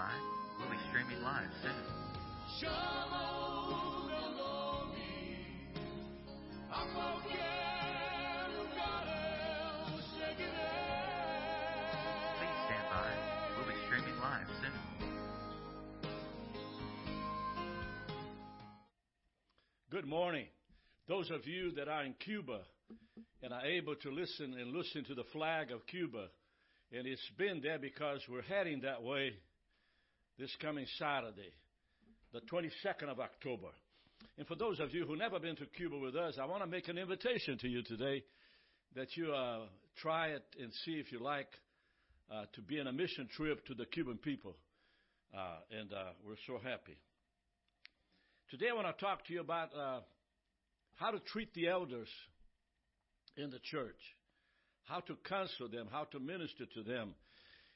by. We'll be streaming live soon. Please stand by. We'll be streaming live soon. Good morning. Those of you that are in Cuba and are able to listen and listen to the flag of Cuba, and it's been there because we're heading that way this coming Saturday, the 22nd of October. And for those of you who never been to Cuba with us, I want to make an invitation to you today that you uh, try it and see if you like uh, to be on a mission trip to the Cuban people. Uh, and uh, we're so happy. Today I want to talk to you about uh, how to treat the elders in the church, how to counsel them, how to minister to them.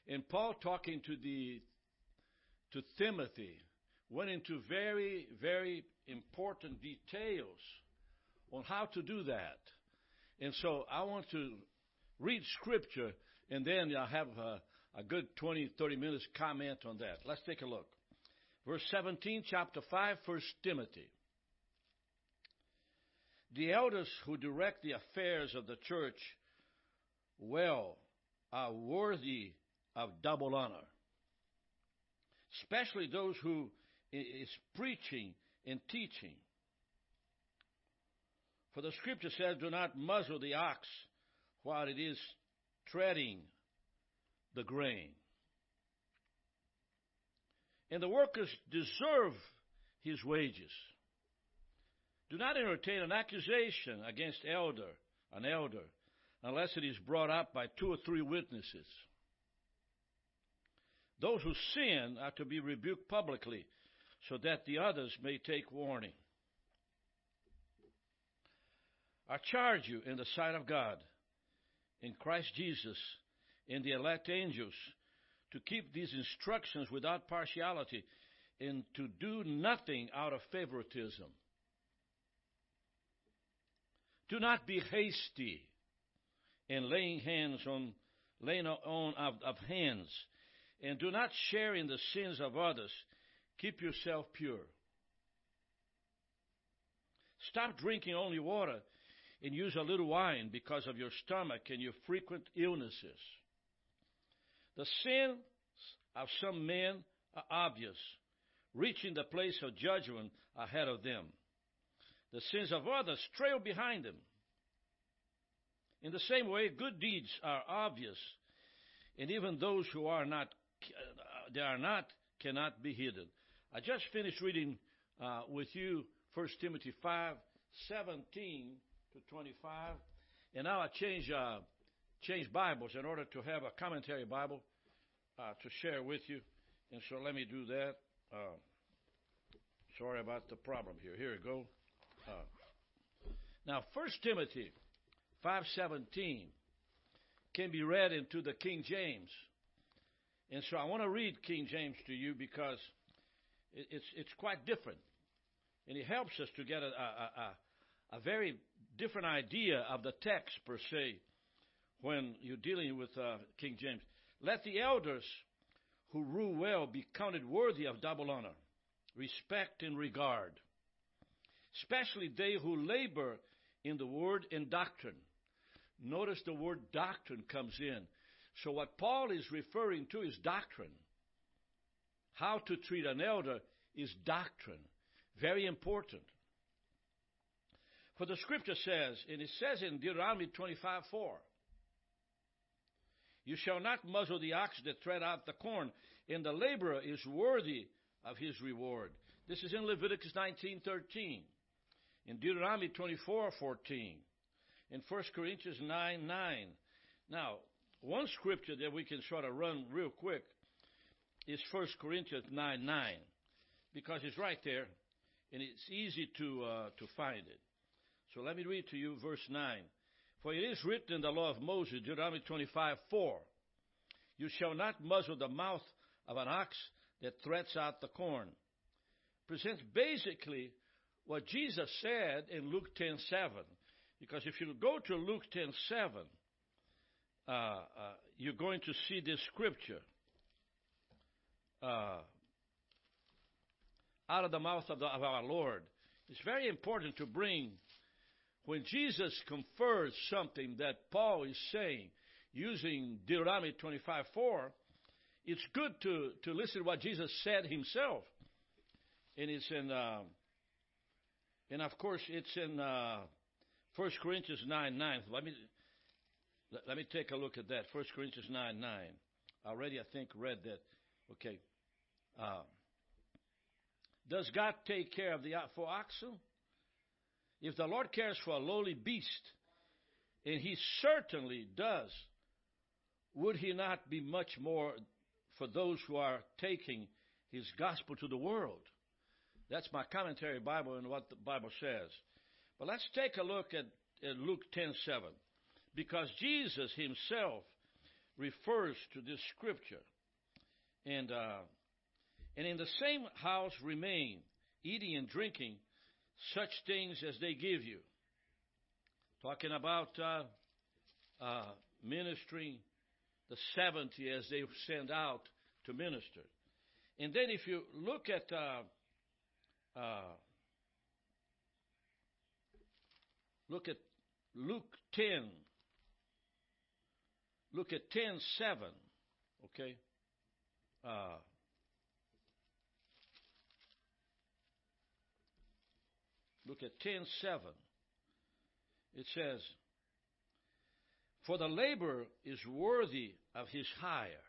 And Paul talking to the to Timothy went into very, very important details on how to do that. And so I want to read scripture and then I'll have a, a good 20, 30 minutes comment on that. Let's take a look. Verse 17, chapter 5, 1 Timothy. The elders who direct the affairs of the church well are worthy of double honor, especially those who is preaching and teaching. For the scripture says, Do not muzzle the ox while it is treading the grain. And the workers deserve his wages. Do not entertain an accusation against elder, an elder, unless it is brought up by two or three witnesses. Those who sin are to be rebuked publicly, so that the others may take warning. I charge you in the sight of God, in Christ Jesus, in the elect angels, to keep these instructions without partiality and to do nothing out of favoritism. Do not be hasty in laying hands on laying on of, of hands, and do not share in the sins of others. Keep yourself pure. Stop drinking only water and use a little wine because of your stomach and your frequent illnesses. The sins of some men are obvious, reaching the place of judgment ahead of them. The sins of others trail behind them. In the same way, good deeds are obvious, and even those who are not, they are not, cannot be hidden. I just finished reading uh, with you 1 Timothy 5, 17 to 25, and now I change uh, change Bibles in order to have a commentary Bible uh, to share with you. And so let me do that. Uh, sorry about the problem here. Here we go. Uh, now, 1 Timothy 5:17 can be read into the King James, and so I want to read King James to you because it's it's quite different, and it helps us to get a, a, a, a very different idea of the text per se when you're dealing with uh, King James. Let the elders who rule well be counted worthy of double honor, respect, and regard, especially they who labor in the word and doctrine. Notice the word doctrine comes in. So, what Paul is referring to is doctrine. How to treat an elder is doctrine. Very important. For the scripture says, and it says in Deuteronomy 25 4, you shall not muzzle the ox that tread out the corn, and the laborer is worthy of his reward. This is in Leviticus 19:13, in Deuteronomy 24:14, in 1 Corinthians 9 9. Now, one scripture that we can sort of run real quick is 1 Corinthians 9 9, because it's right there, and it's easy to, uh, to find it. So let me read to you verse 9. For it is written in the law of Moses, Deuteronomy 25 4, You shall not muzzle the mouth of an ox that threats out the corn. Presents basically what Jesus said in Luke 10 7. Because if you go to Luke 10 7, uh, uh, you're going to see this scripture. uh, out of the mouth of, the, of our Lord. It's very important to bring, when Jesus confers something that Paul is saying, using Deuteronomy 25 4, it's good to, to listen to what Jesus said himself. And it's in, uh, and of course, it's in uh, 1 Corinthians 9 9. Let me, let, let me take a look at that. 1 Corinthians 9 9. I already, I think, read that. Okay. Uh, does God take care of the for oxen? If the Lord cares for a lowly beast, and He certainly does, would He not be much more for those who are taking His gospel to the world? That's my commentary Bible and what the Bible says. But let's take a look at, at Luke 10:7, because Jesus Himself refers to this scripture, and uh, and in the same house remain, eating and drinking such things as they give you. Talking about uh, uh, ministering the 70 as they send out to minister. And then if you look at uh, uh look at Luke 10, look at 10 7, okay? Uh, Look at 10:7. It says, "For the labor is worthy of his hire.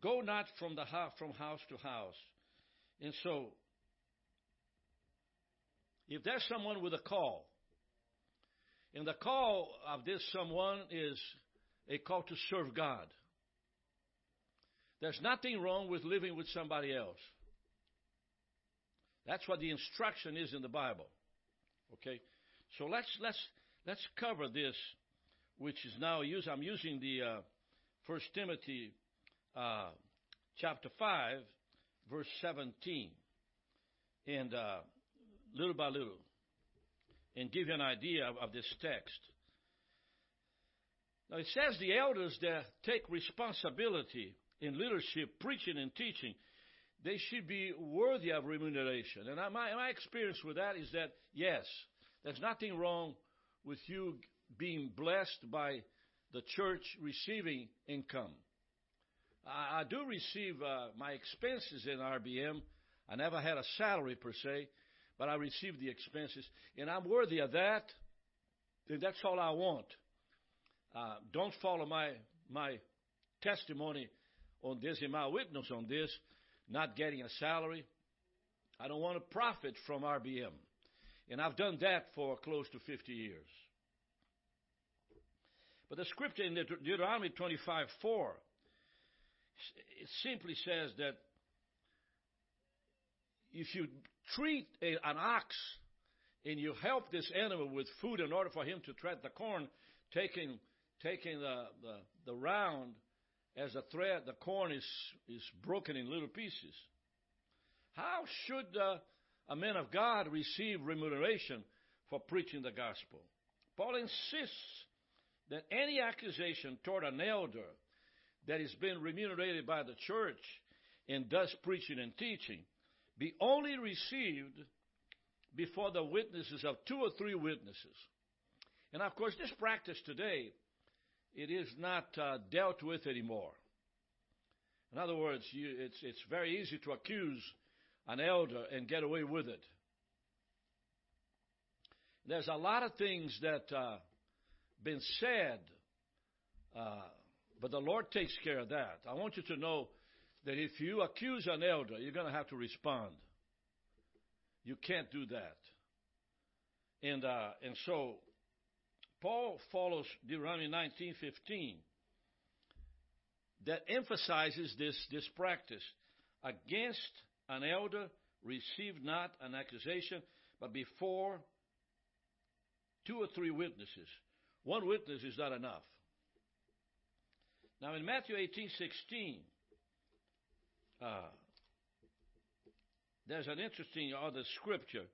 Go not from the house, from house to house." And so, if there's someone with a call, and the call of this someone is a call to serve God, there's nothing wrong with living with somebody else. That's what the instruction is in the Bible. Okay? So let's let's let's cover this, which is now used. I'm using the uh, First Timothy uh, chapter five, verse seventeen, and uh, little by little, and give you an idea of, of this text. Now it says the elders that take responsibility in leadership, preaching and teaching they should be worthy of remuneration. And my, my experience with that is that, yes, there's nothing wrong with you being blessed by the church receiving income. I, I do receive uh, my expenses in RBM. I never had a salary per se, but I receive the expenses, and I'm worthy of that. And that's all I want. Uh, don't follow my my testimony on this and my witness on this not getting a salary. I don't want to profit from RBM. And I've done that for close to 50 years. But the scripture in Deuteronomy 25 4, it simply says that if you treat a, an ox and you help this animal with food in order for him to tread the corn, taking, taking the, the, the round as a thread, the corn is, is broken in little pieces. How should uh, a man of God receive remuneration for preaching the gospel? Paul insists that any accusation toward an elder that is being remunerated by the church and does preaching and teaching be only received before the witnesses of two or three witnesses. And of course, this practice today it is not uh, dealt with anymore. In other words, you, it's, it's very easy to accuse an elder and get away with it. There's a lot of things that uh, been said, uh, but the Lord takes care of that. I want you to know that if you accuse an elder, you're going to have to respond. You can't do that. And uh, and so Paul follows Deuteronomy 19:15 that emphasizes this, this practice. Against an elder, receive not an accusation, but before two or three witnesses. One witness is not enough. Now in Matthew 18:16, uh, there's an interesting other scripture.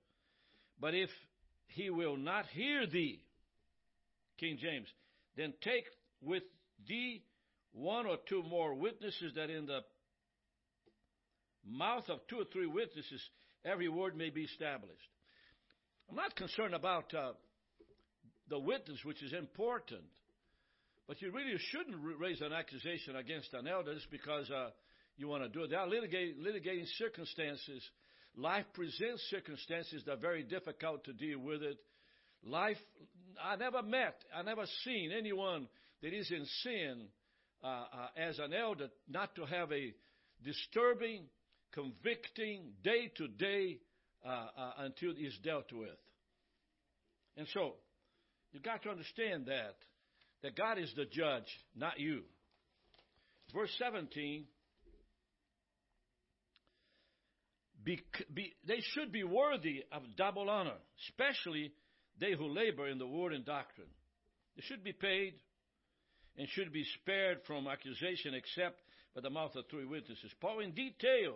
But if he will not hear thee, King James, then take with thee one or two more witnesses that in the mouth of two or three witnesses every word may be established. I'm not concerned about uh, the witness, which is important, but you really shouldn't raise an accusation against an elder just because uh, you want to do it. There are litigating, litigating circumstances. Life presents circumstances that are very difficult to deal with it. Life, I never met, I never seen anyone that is in sin uh, uh, as an elder not to have a disturbing, convicting, day to day until it's dealt with. And so, you've got to understand that that God is the judge, not you. Verse 17 be, be, they should be worthy of double honor, especially they who labor in the word and doctrine. They should be paid and should be spared from accusation except by the mouth of three witnesses. Paul, in detail,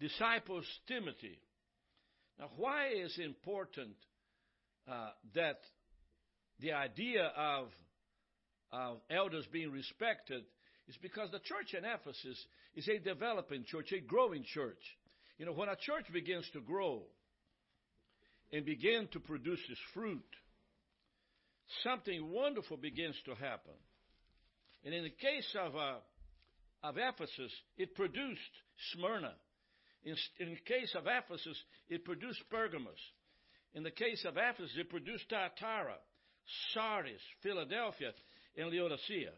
disciples Timothy. Now, why is important uh, that the idea of, of elders being respected is because the church in Ephesus is a developing church, a growing church. You know, when a church begins to grow and begin to produce its fruit, something wonderful begins to happen. And in the case of, uh, of Ephesus, it produced Smyrna. In, in the case of Ephesus, it produced Pergamos. In the case of Ephesus, it produced Thyatira, Sardis, Philadelphia, and Laodicea.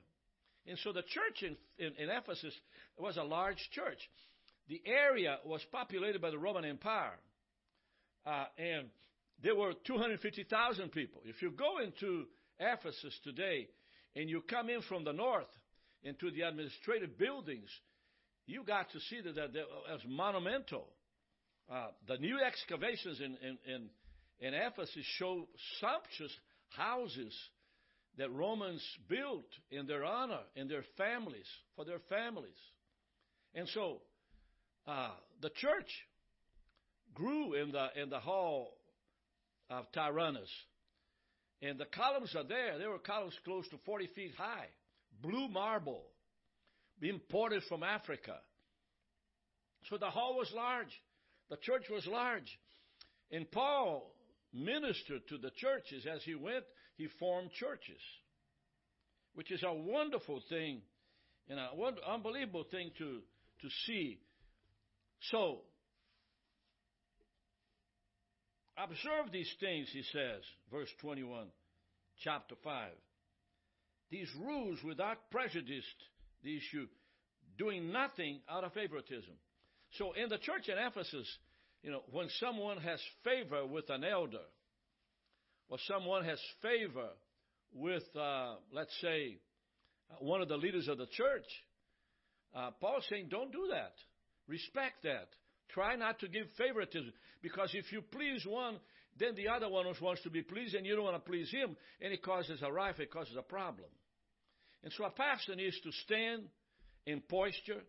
And so the church in, in, in Ephesus was a large church the area was populated by the Roman Empire. Uh, and there were 250,000 people. If you go into Ephesus today and you come in from the north into the administrative buildings, you got to see that, that, that was monumental. Uh, the new excavations in, in, in, in Ephesus show sumptuous houses that Romans built in their honor, in their families, for their families. And so uh, the church grew in the in the hall of Tyrannus, and the columns are there. There were columns close to 40 feet high, blue marble, imported from Africa. So the hall was large, the church was large, and Paul ministered to the churches as he went. He formed churches, which is a wonderful thing and an unbelievable thing to to see so, observe these things, he says, verse 21, chapter 5. These rules without prejudice the issue, doing nothing out of favoritism. So, in the church in Ephesus, you know, when someone has favor with an elder, or someone has favor with, uh, let's say, one of the leaders of the church, uh, Paul's saying, don't do that. Respect that. Try not to give favoritism because if you please one, then the other one wants to be pleased and you don't want to please him and it causes a rife, it causes a problem. And so a pastor needs to stand in posture.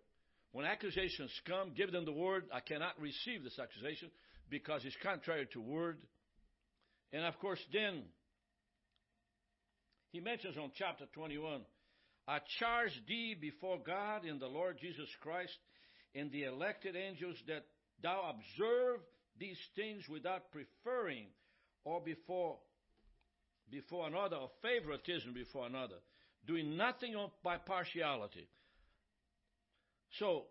When accusations come, give them the word. I cannot receive this accusation because it's contrary to word. And of course, then he mentions on chapter 21 I charge thee before God and the Lord Jesus Christ and the elected angels that thou observe these things without preferring or before before another or favoritism before another, doing nothing by partiality. So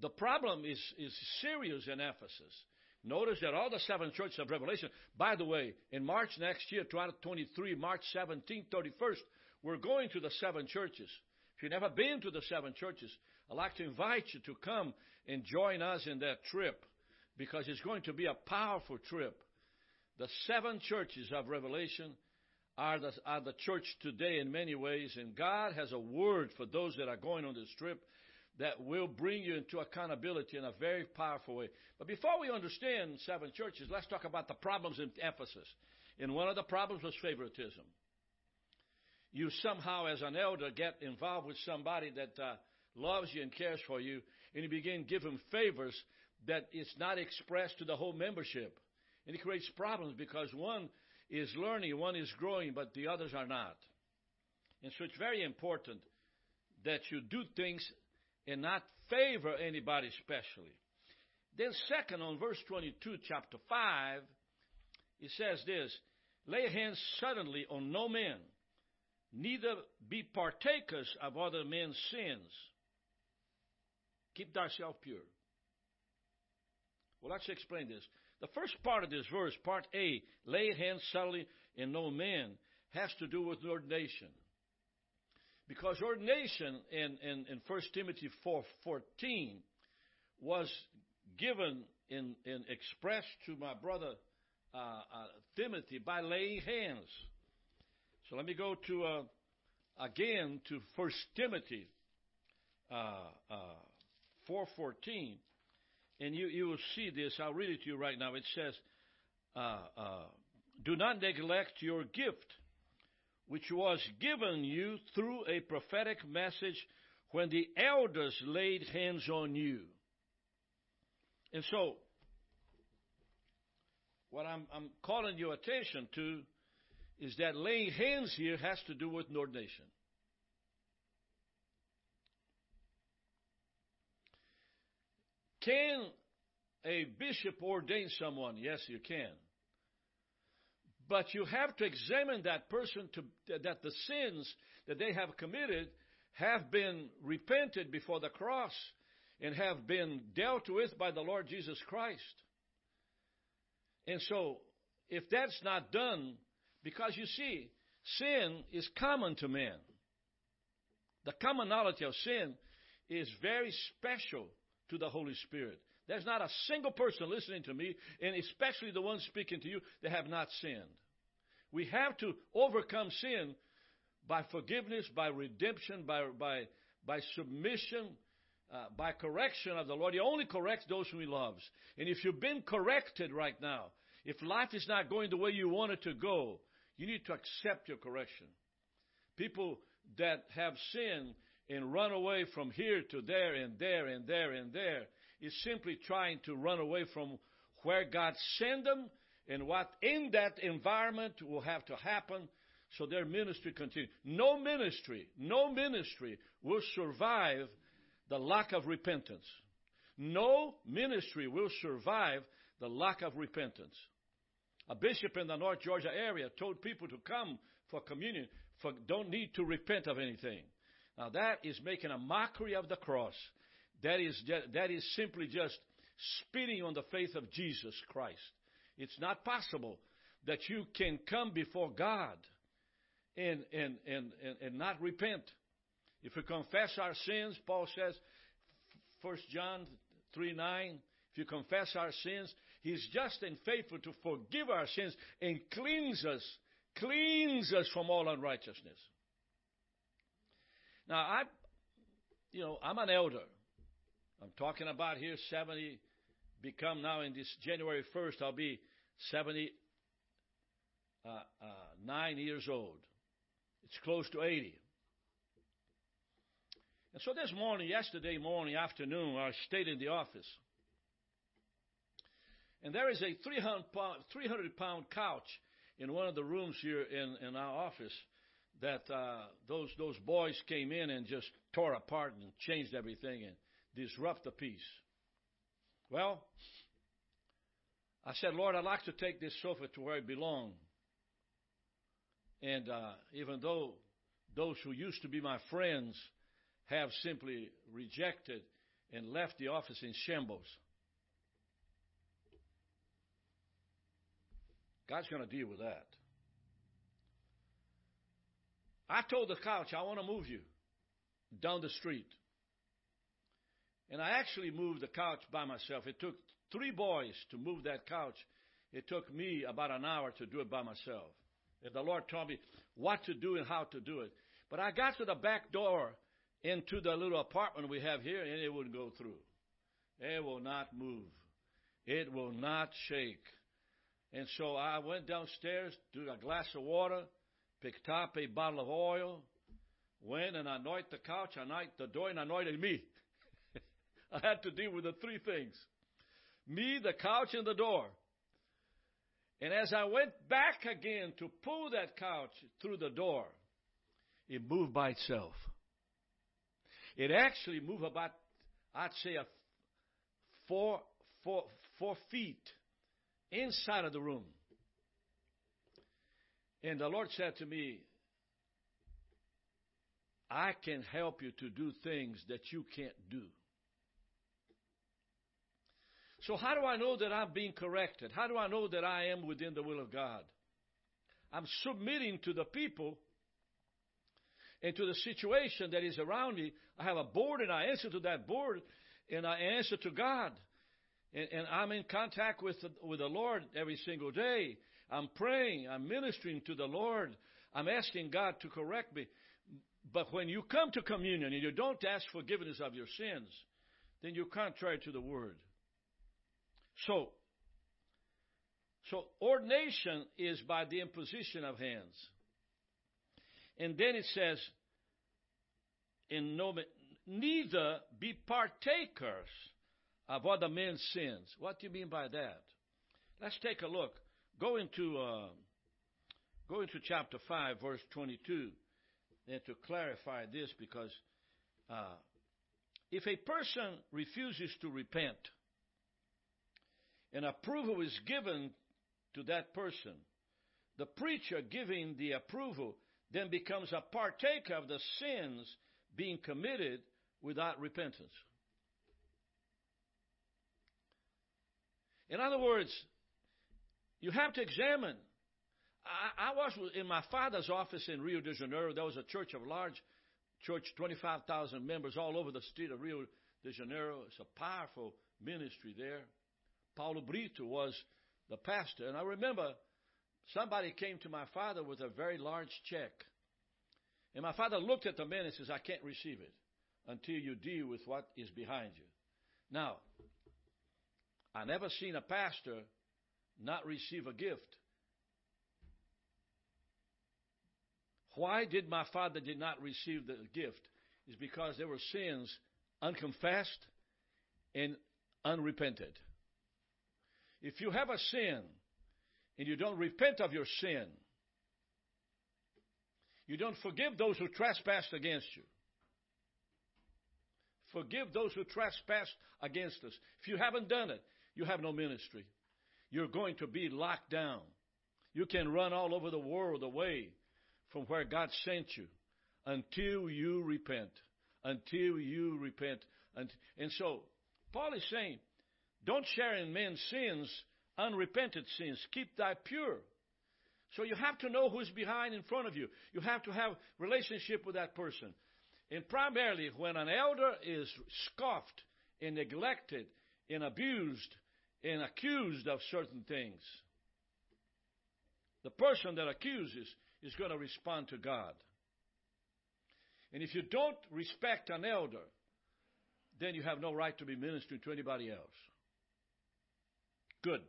the problem is, is serious in Ephesus. Notice that all the seven churches of Revelation, by the way, in March next year, 2023, March 17th, 31st, we're going to the seven churches. If you've never been to the seven churches, I'd like to invite you to come and join us in that trip because it's going to be a powerful trip. The seven churches of Revelation are the, are the church today in many ways, and God has a word for those that are going on this trip that will bring you into accountability in a very powerful way. But before we understand seven churches, let's talk about the problems in Ephesus. And one of the problems was favoritism you somehow, as an elder, get involved with somebody that uh, loves you and cares for you, and you begin giving favors that is not expressed to the whole membership. And it creates problems because one is learning, one is growing, but the others are not. And so it's very important that you do things and not favor anybody specially. Then, second, on verse 22, chapter 5, it says this Lay hands suddenly on no man, neither be partakers of other men's sins. Keep thyself pure. Well, let's explain this. The first part of this verse, part A, lay hands suddenly in no man, has to do with ordination. Because ordination in, in, in 1 Timothy 4.14 was given in, in expressed to my brother uh, uh, Timothy by laying hands. So let me go to uh, again to First Timothy uh, uh, 4:14, and you you will see this. I'll read it to you right now. It says, uh, "Do not neglect your gift, which was given you through a prophetic message when the elders laid hands on you." And so, what I'm, I'm calling your attention to is that laying hands here has to do with ordination. Can a bishop ordain someone? Yes, you can. But you have to examine that person to, that the sins that they have committed have been repented before the cross and have been dealt with by the Lord Jesus Christ. And so, if that's not done, because you see, sin is common to men. The commonality of sin is very special to the Holy Spirit. There's not a single person listening to me, and especially the ones speaking to you, that have not sinned. We have to overcome sin by forgiveness, by redemption, by, by, by submission, uh, by correction of the Lord. He only corrects those whom He loves. And if you've been corrected right now, if life is not going the way you want it to go, you need to accept your correction. People that have sinned and run away from here to there and there and there and there is simply trying to run away from where God sent them and what in that environment will have to happen so their ministry continues. No ministry, no ministry will survive the lack of repentance. No ministry will survive the lack of repentance. A bishop in the North Georgia area told people to come for communion, for don't need to repent of anything. Now that is making a mockery of the cross. That is that is simply just spitting on the faith of Jesus Christ. It's not possible that you can come before God and and and and, not repent. If we confess our sins, Paul says, 1 John 3 9, if you confess our sins, He's just and faithful to forgive our sins and cleanse us, cleanse us from all unrighteousness. Now, I, you know, I'm an elder. I'm talking about here 70, become now in this January 1st, I'll be 79 uh, uh, years old. It's close to 80. And so this morning, yesterday morning, afternoon, I stayed in the office. And there is a 300 pound, 300 pound couch in one of the rooms here in, in our office that uh, those, those boys came in and just tore apart and changed everything and disrupted the peace. Well, I said, Lord, I'd like to take this sofa to where it belongs. And uh, even though those who used to be my friends have simply rejected and left the office in shambles. God's going to deal with that. I told the couch, I want to move you down the street. And I actually moved the couch by myself. It took three boys to move that couch. It took me about an hour to do it by myself. And the Lord taught me what to do and how to do it. But I got to the back door into the little apartment we have here, and it wouldn't go through. It will not move. It will not shake. And so I went downstairs, took a glass of water, picked up a bottle of oil, went and anointed the couch, anointed the door, and anointed me. I had to deal with the three things. Me, the couch, and the door. And as I went back again to pull that couch through the door, it moved by itself. It actually moved about, I'd say, a four, four, four feet inside of the room. And the Lord said to me, I can help you to do things that you can't do. So, how do I know that I'm being corrected? How do I know that I am within the will of God? I'm submitting to the people and to the situation that is around me. I have a board and I answer to that board and I answer to God. And, and I'm in contact with the, with the Lord every single day. I'm praying. I'm ministering to the Lord. I'm asking God to correct me. But when you come to communion and you don't ask forgiveness of your sins, then you're contrary to the word. So, so ordination is by the imposition of hands. And then it says, in no, neither be partakers of other men's sins. What do you mean by that? Let's take a look. Go into uh, go into chapter five, verse twenty-two, and to clarify this, because uh, if a person refuses to repent, and approval is given to that person, the preacher giving the approval then becomes a partaker of the sins being committed without repentance. In other words, you have to examine. I, I, was in my father's office in Rio de Janeiro. There was a church of large church, 25,000 members all over the state of Rio de Janeiro. It's a powerful ministry there. Paulo Brito was the pastor. And I remember somebody came to my father with a very large check. And my father looked at the man and says, I can't receive it until you deal with what is behind you. Now, I never seen a pastor not receive a gift. Why did my father did not receive the gift? Is because there were sins unconfessed and unrepented. If you have a sin and you don't repent of your sin, you don't forgive those who trespassed against you. Forgive those who trespass against us. If you haven't done it, you have no ministry. You're going to be locked down. You can run all over the world away from where God sent you until you repent. Until you repent. And, so, Paul is saying, don't share in men's sins, unrepented sins. Keep thy pure. So you have to know who's behind in front of you. You have to have relationship with that person. And primarily when an elder is scoffed and neglected and abused and accused of certain things, the person that accuses is going to respond to God. And if you don't respect an elder, then you have no right to be ministering to anybody else. Good.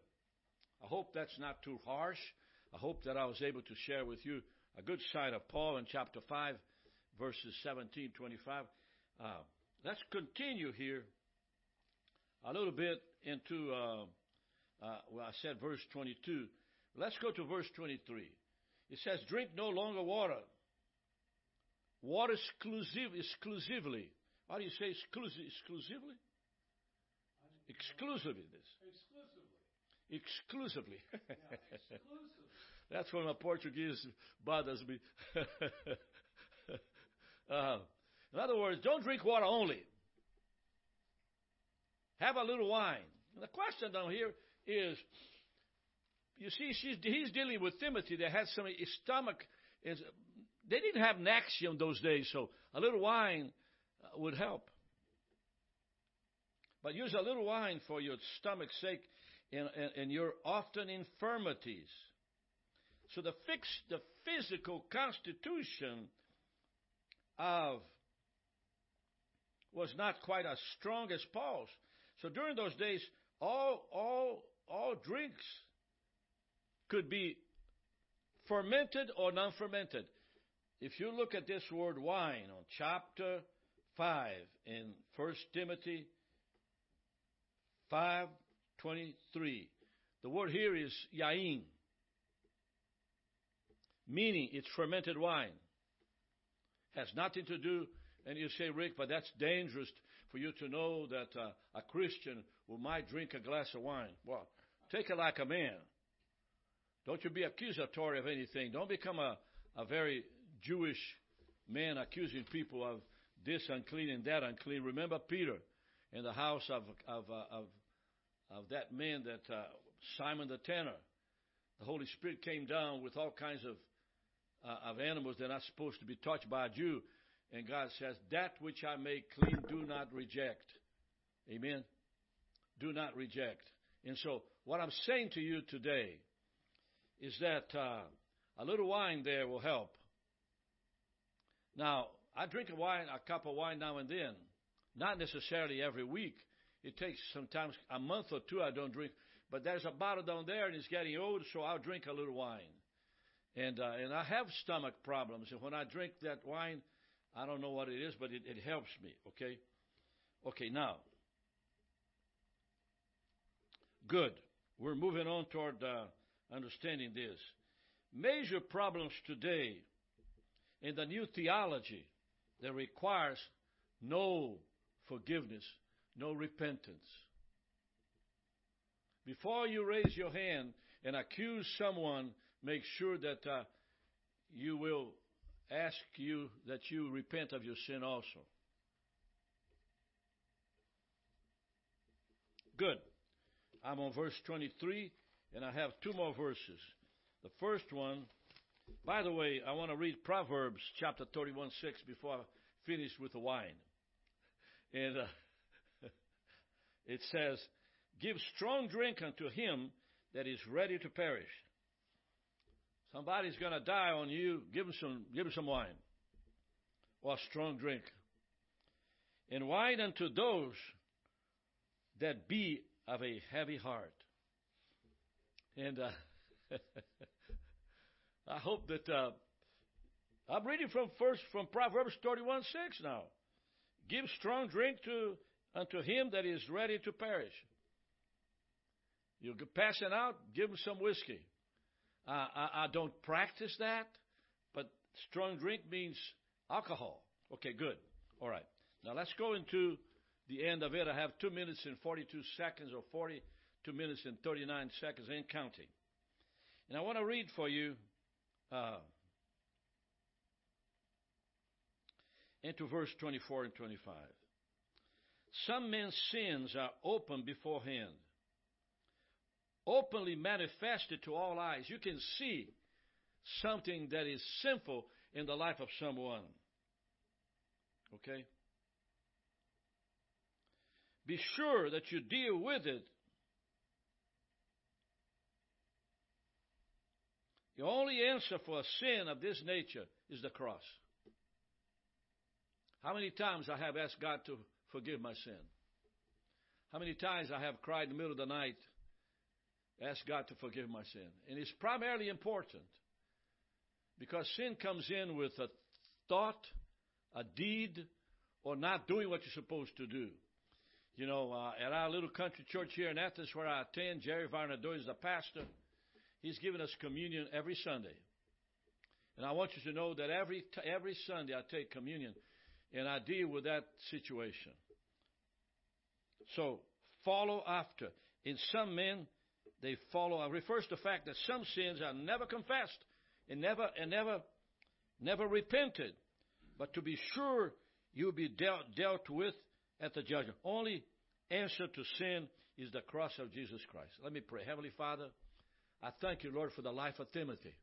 I hope that's not too harsh. I hope that I was able to share with you a good side of Paul in chapter 5, verses 17, 25. Uh, let's continue here a little bit into, uh, uh, well, I said verse 22. Let's go to verse 23. It says, Drink no longer water. Water exclusive, exclusively. How do you say exclusive, exclusively? Exclusively. This. Exclusively. Exclusively. yeah, exclusively. That's when my Portuguese bothers me. uh, in other words, don't drink water only. Have a little wine. And the question down here is, you see, he's dealing with Timothy that had some stomach. They didn't have Nexium those days, so a little wine uh, would help. But use a little wine for your stomach's sake and your often infirmities. So the fixed, the physical constitution of was not quite as strong as Paul's. So during those days, all all all drinks could be fermented or non-fermented. If you look at this word wine on chapter 5 in 1 Timothy 5:23, the word here is yain meaning it's fermented wine. has nothing to do. And you say, Rick, but that's dangerous for you to know that uh, a Christian will might drink a glass of wine. Well, take it like a man. Don't you be accusatory of anything. Don't become a, a very Jewish man accusing people of this unclean and that unclean. Remember Peter in the house of of uh, of, of that man that uh, Simon the tanner. The Holy Spirit came down with all kinds of uh, of animals that are not supposed to be touched by a Jew, and God says, "That which I make clean, do not reject." Amen. Do not reject. And so, what I'm saying to you today is that uh, a little wine there will help. Now, I drink a wine, a cup of wine now and then, not necessarily every week. It takes sometimes a month or two I don't drink, but there's a bottle down there and it's getting old, so I'll drink a little wine. And uh, and I have stomach problems, and when I drink that wine, I don't know what it is, but it, it helps me. Okay, okay. Now, good. We're moving on toward uh, understanding this. Major problems today in the new theology that requires no forgiveness, no repentance. Before you raise your hand and accuse someone, make sure that uh, you will ask you that you repent of your sin also. Good. I'm on verse 23, and I have two more verses. The first one, by the way, I want to read Proverbs chapter 31 6 before I finish with the wine. And uh, it says, Give strong drink unto him that is ready to perish. Somebody's going to die on you. Give him some, give him some wine or strong drink. And wine unto those that be of a heavy heart. And uh, I hope that uh, I'm reading from first from Proverbs 31 6 now. Give strong drink to unto him that is ready to perish. You're passing out, give him some whiskey. Uh, I, I don't practice that, but strong drink means alcohol. Okay, good. All right. Now let's go into the end of it. I have two minutes and 42 seconds, or 42 minutes and 39 seconds, and counting. And I want to read for you uh, into verse 24 and 25. Some men's sins are open beforehand, openly manifested to all eyes. You can see something that is sinful in the life of someone. Okay? Be sure that you deal with it. The only answer for a sin of this nature is the cross. How many times I have asked God to forgive my sin? How many times I have cried in the middle of the night, asked God to forgive my sin? And it's primarily important because sin comes in with a thought, a deed, or not doing what you're supposed to do. You know, uh, at our little country church here in Athens where I attend, Jerry Varnado is the pastor. He's given us communion every Sunday. And I want you to know that every, t- every Sunday I take communion and I deal with that situation. So follow after. In some men, they follow. It refers to the fact that some sins are never confessed and never and never never repented. But to be sure, you'll be dealt, dealt with at the judgment. Only answer to sin is the cross of Jesus Christ. Let me pray. Heavenly Father, I thank you, Lord, for the life of Timothy.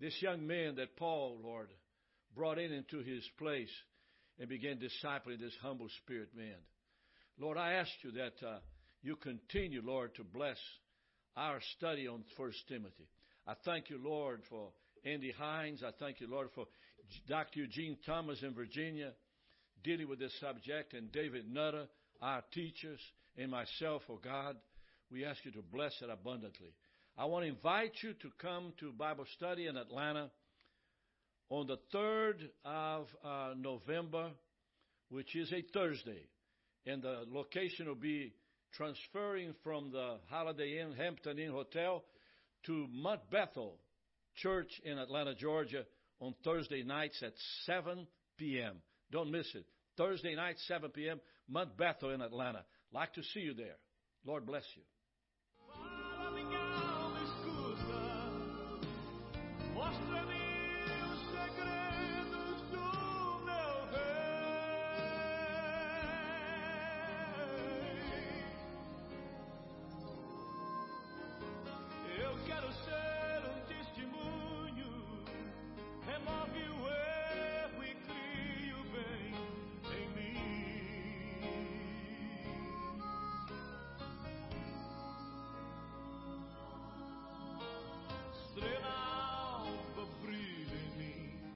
This young man that Paul, Lord, brought in into his place and began discipling this humble spirit man. Lord, I ask you that uh, you continue, Lord, to bless our study on First Timothy. I thank you, Lord, for Andy Hines. I thank you, Lord, for Dr. Eugene Thomas in Virginia dealing with this subject, and David Nutter, our teachers, and myself, oh God. We ask you to bless it abundantly. I want to invite you to come to Bible study in Atlanta on the 3rd of uh, November, which is a Thursday, and the location will be transferring from the Holiday Inn, Hampton Inn Hotel to Mount Bethel Church in Atlanta, Georgia on Thursday nights at 7 p.m. Don't miss it. Thursday night, 7 p.m., Mount Bethel in Atlanta. Like to see you there. Lord bless you.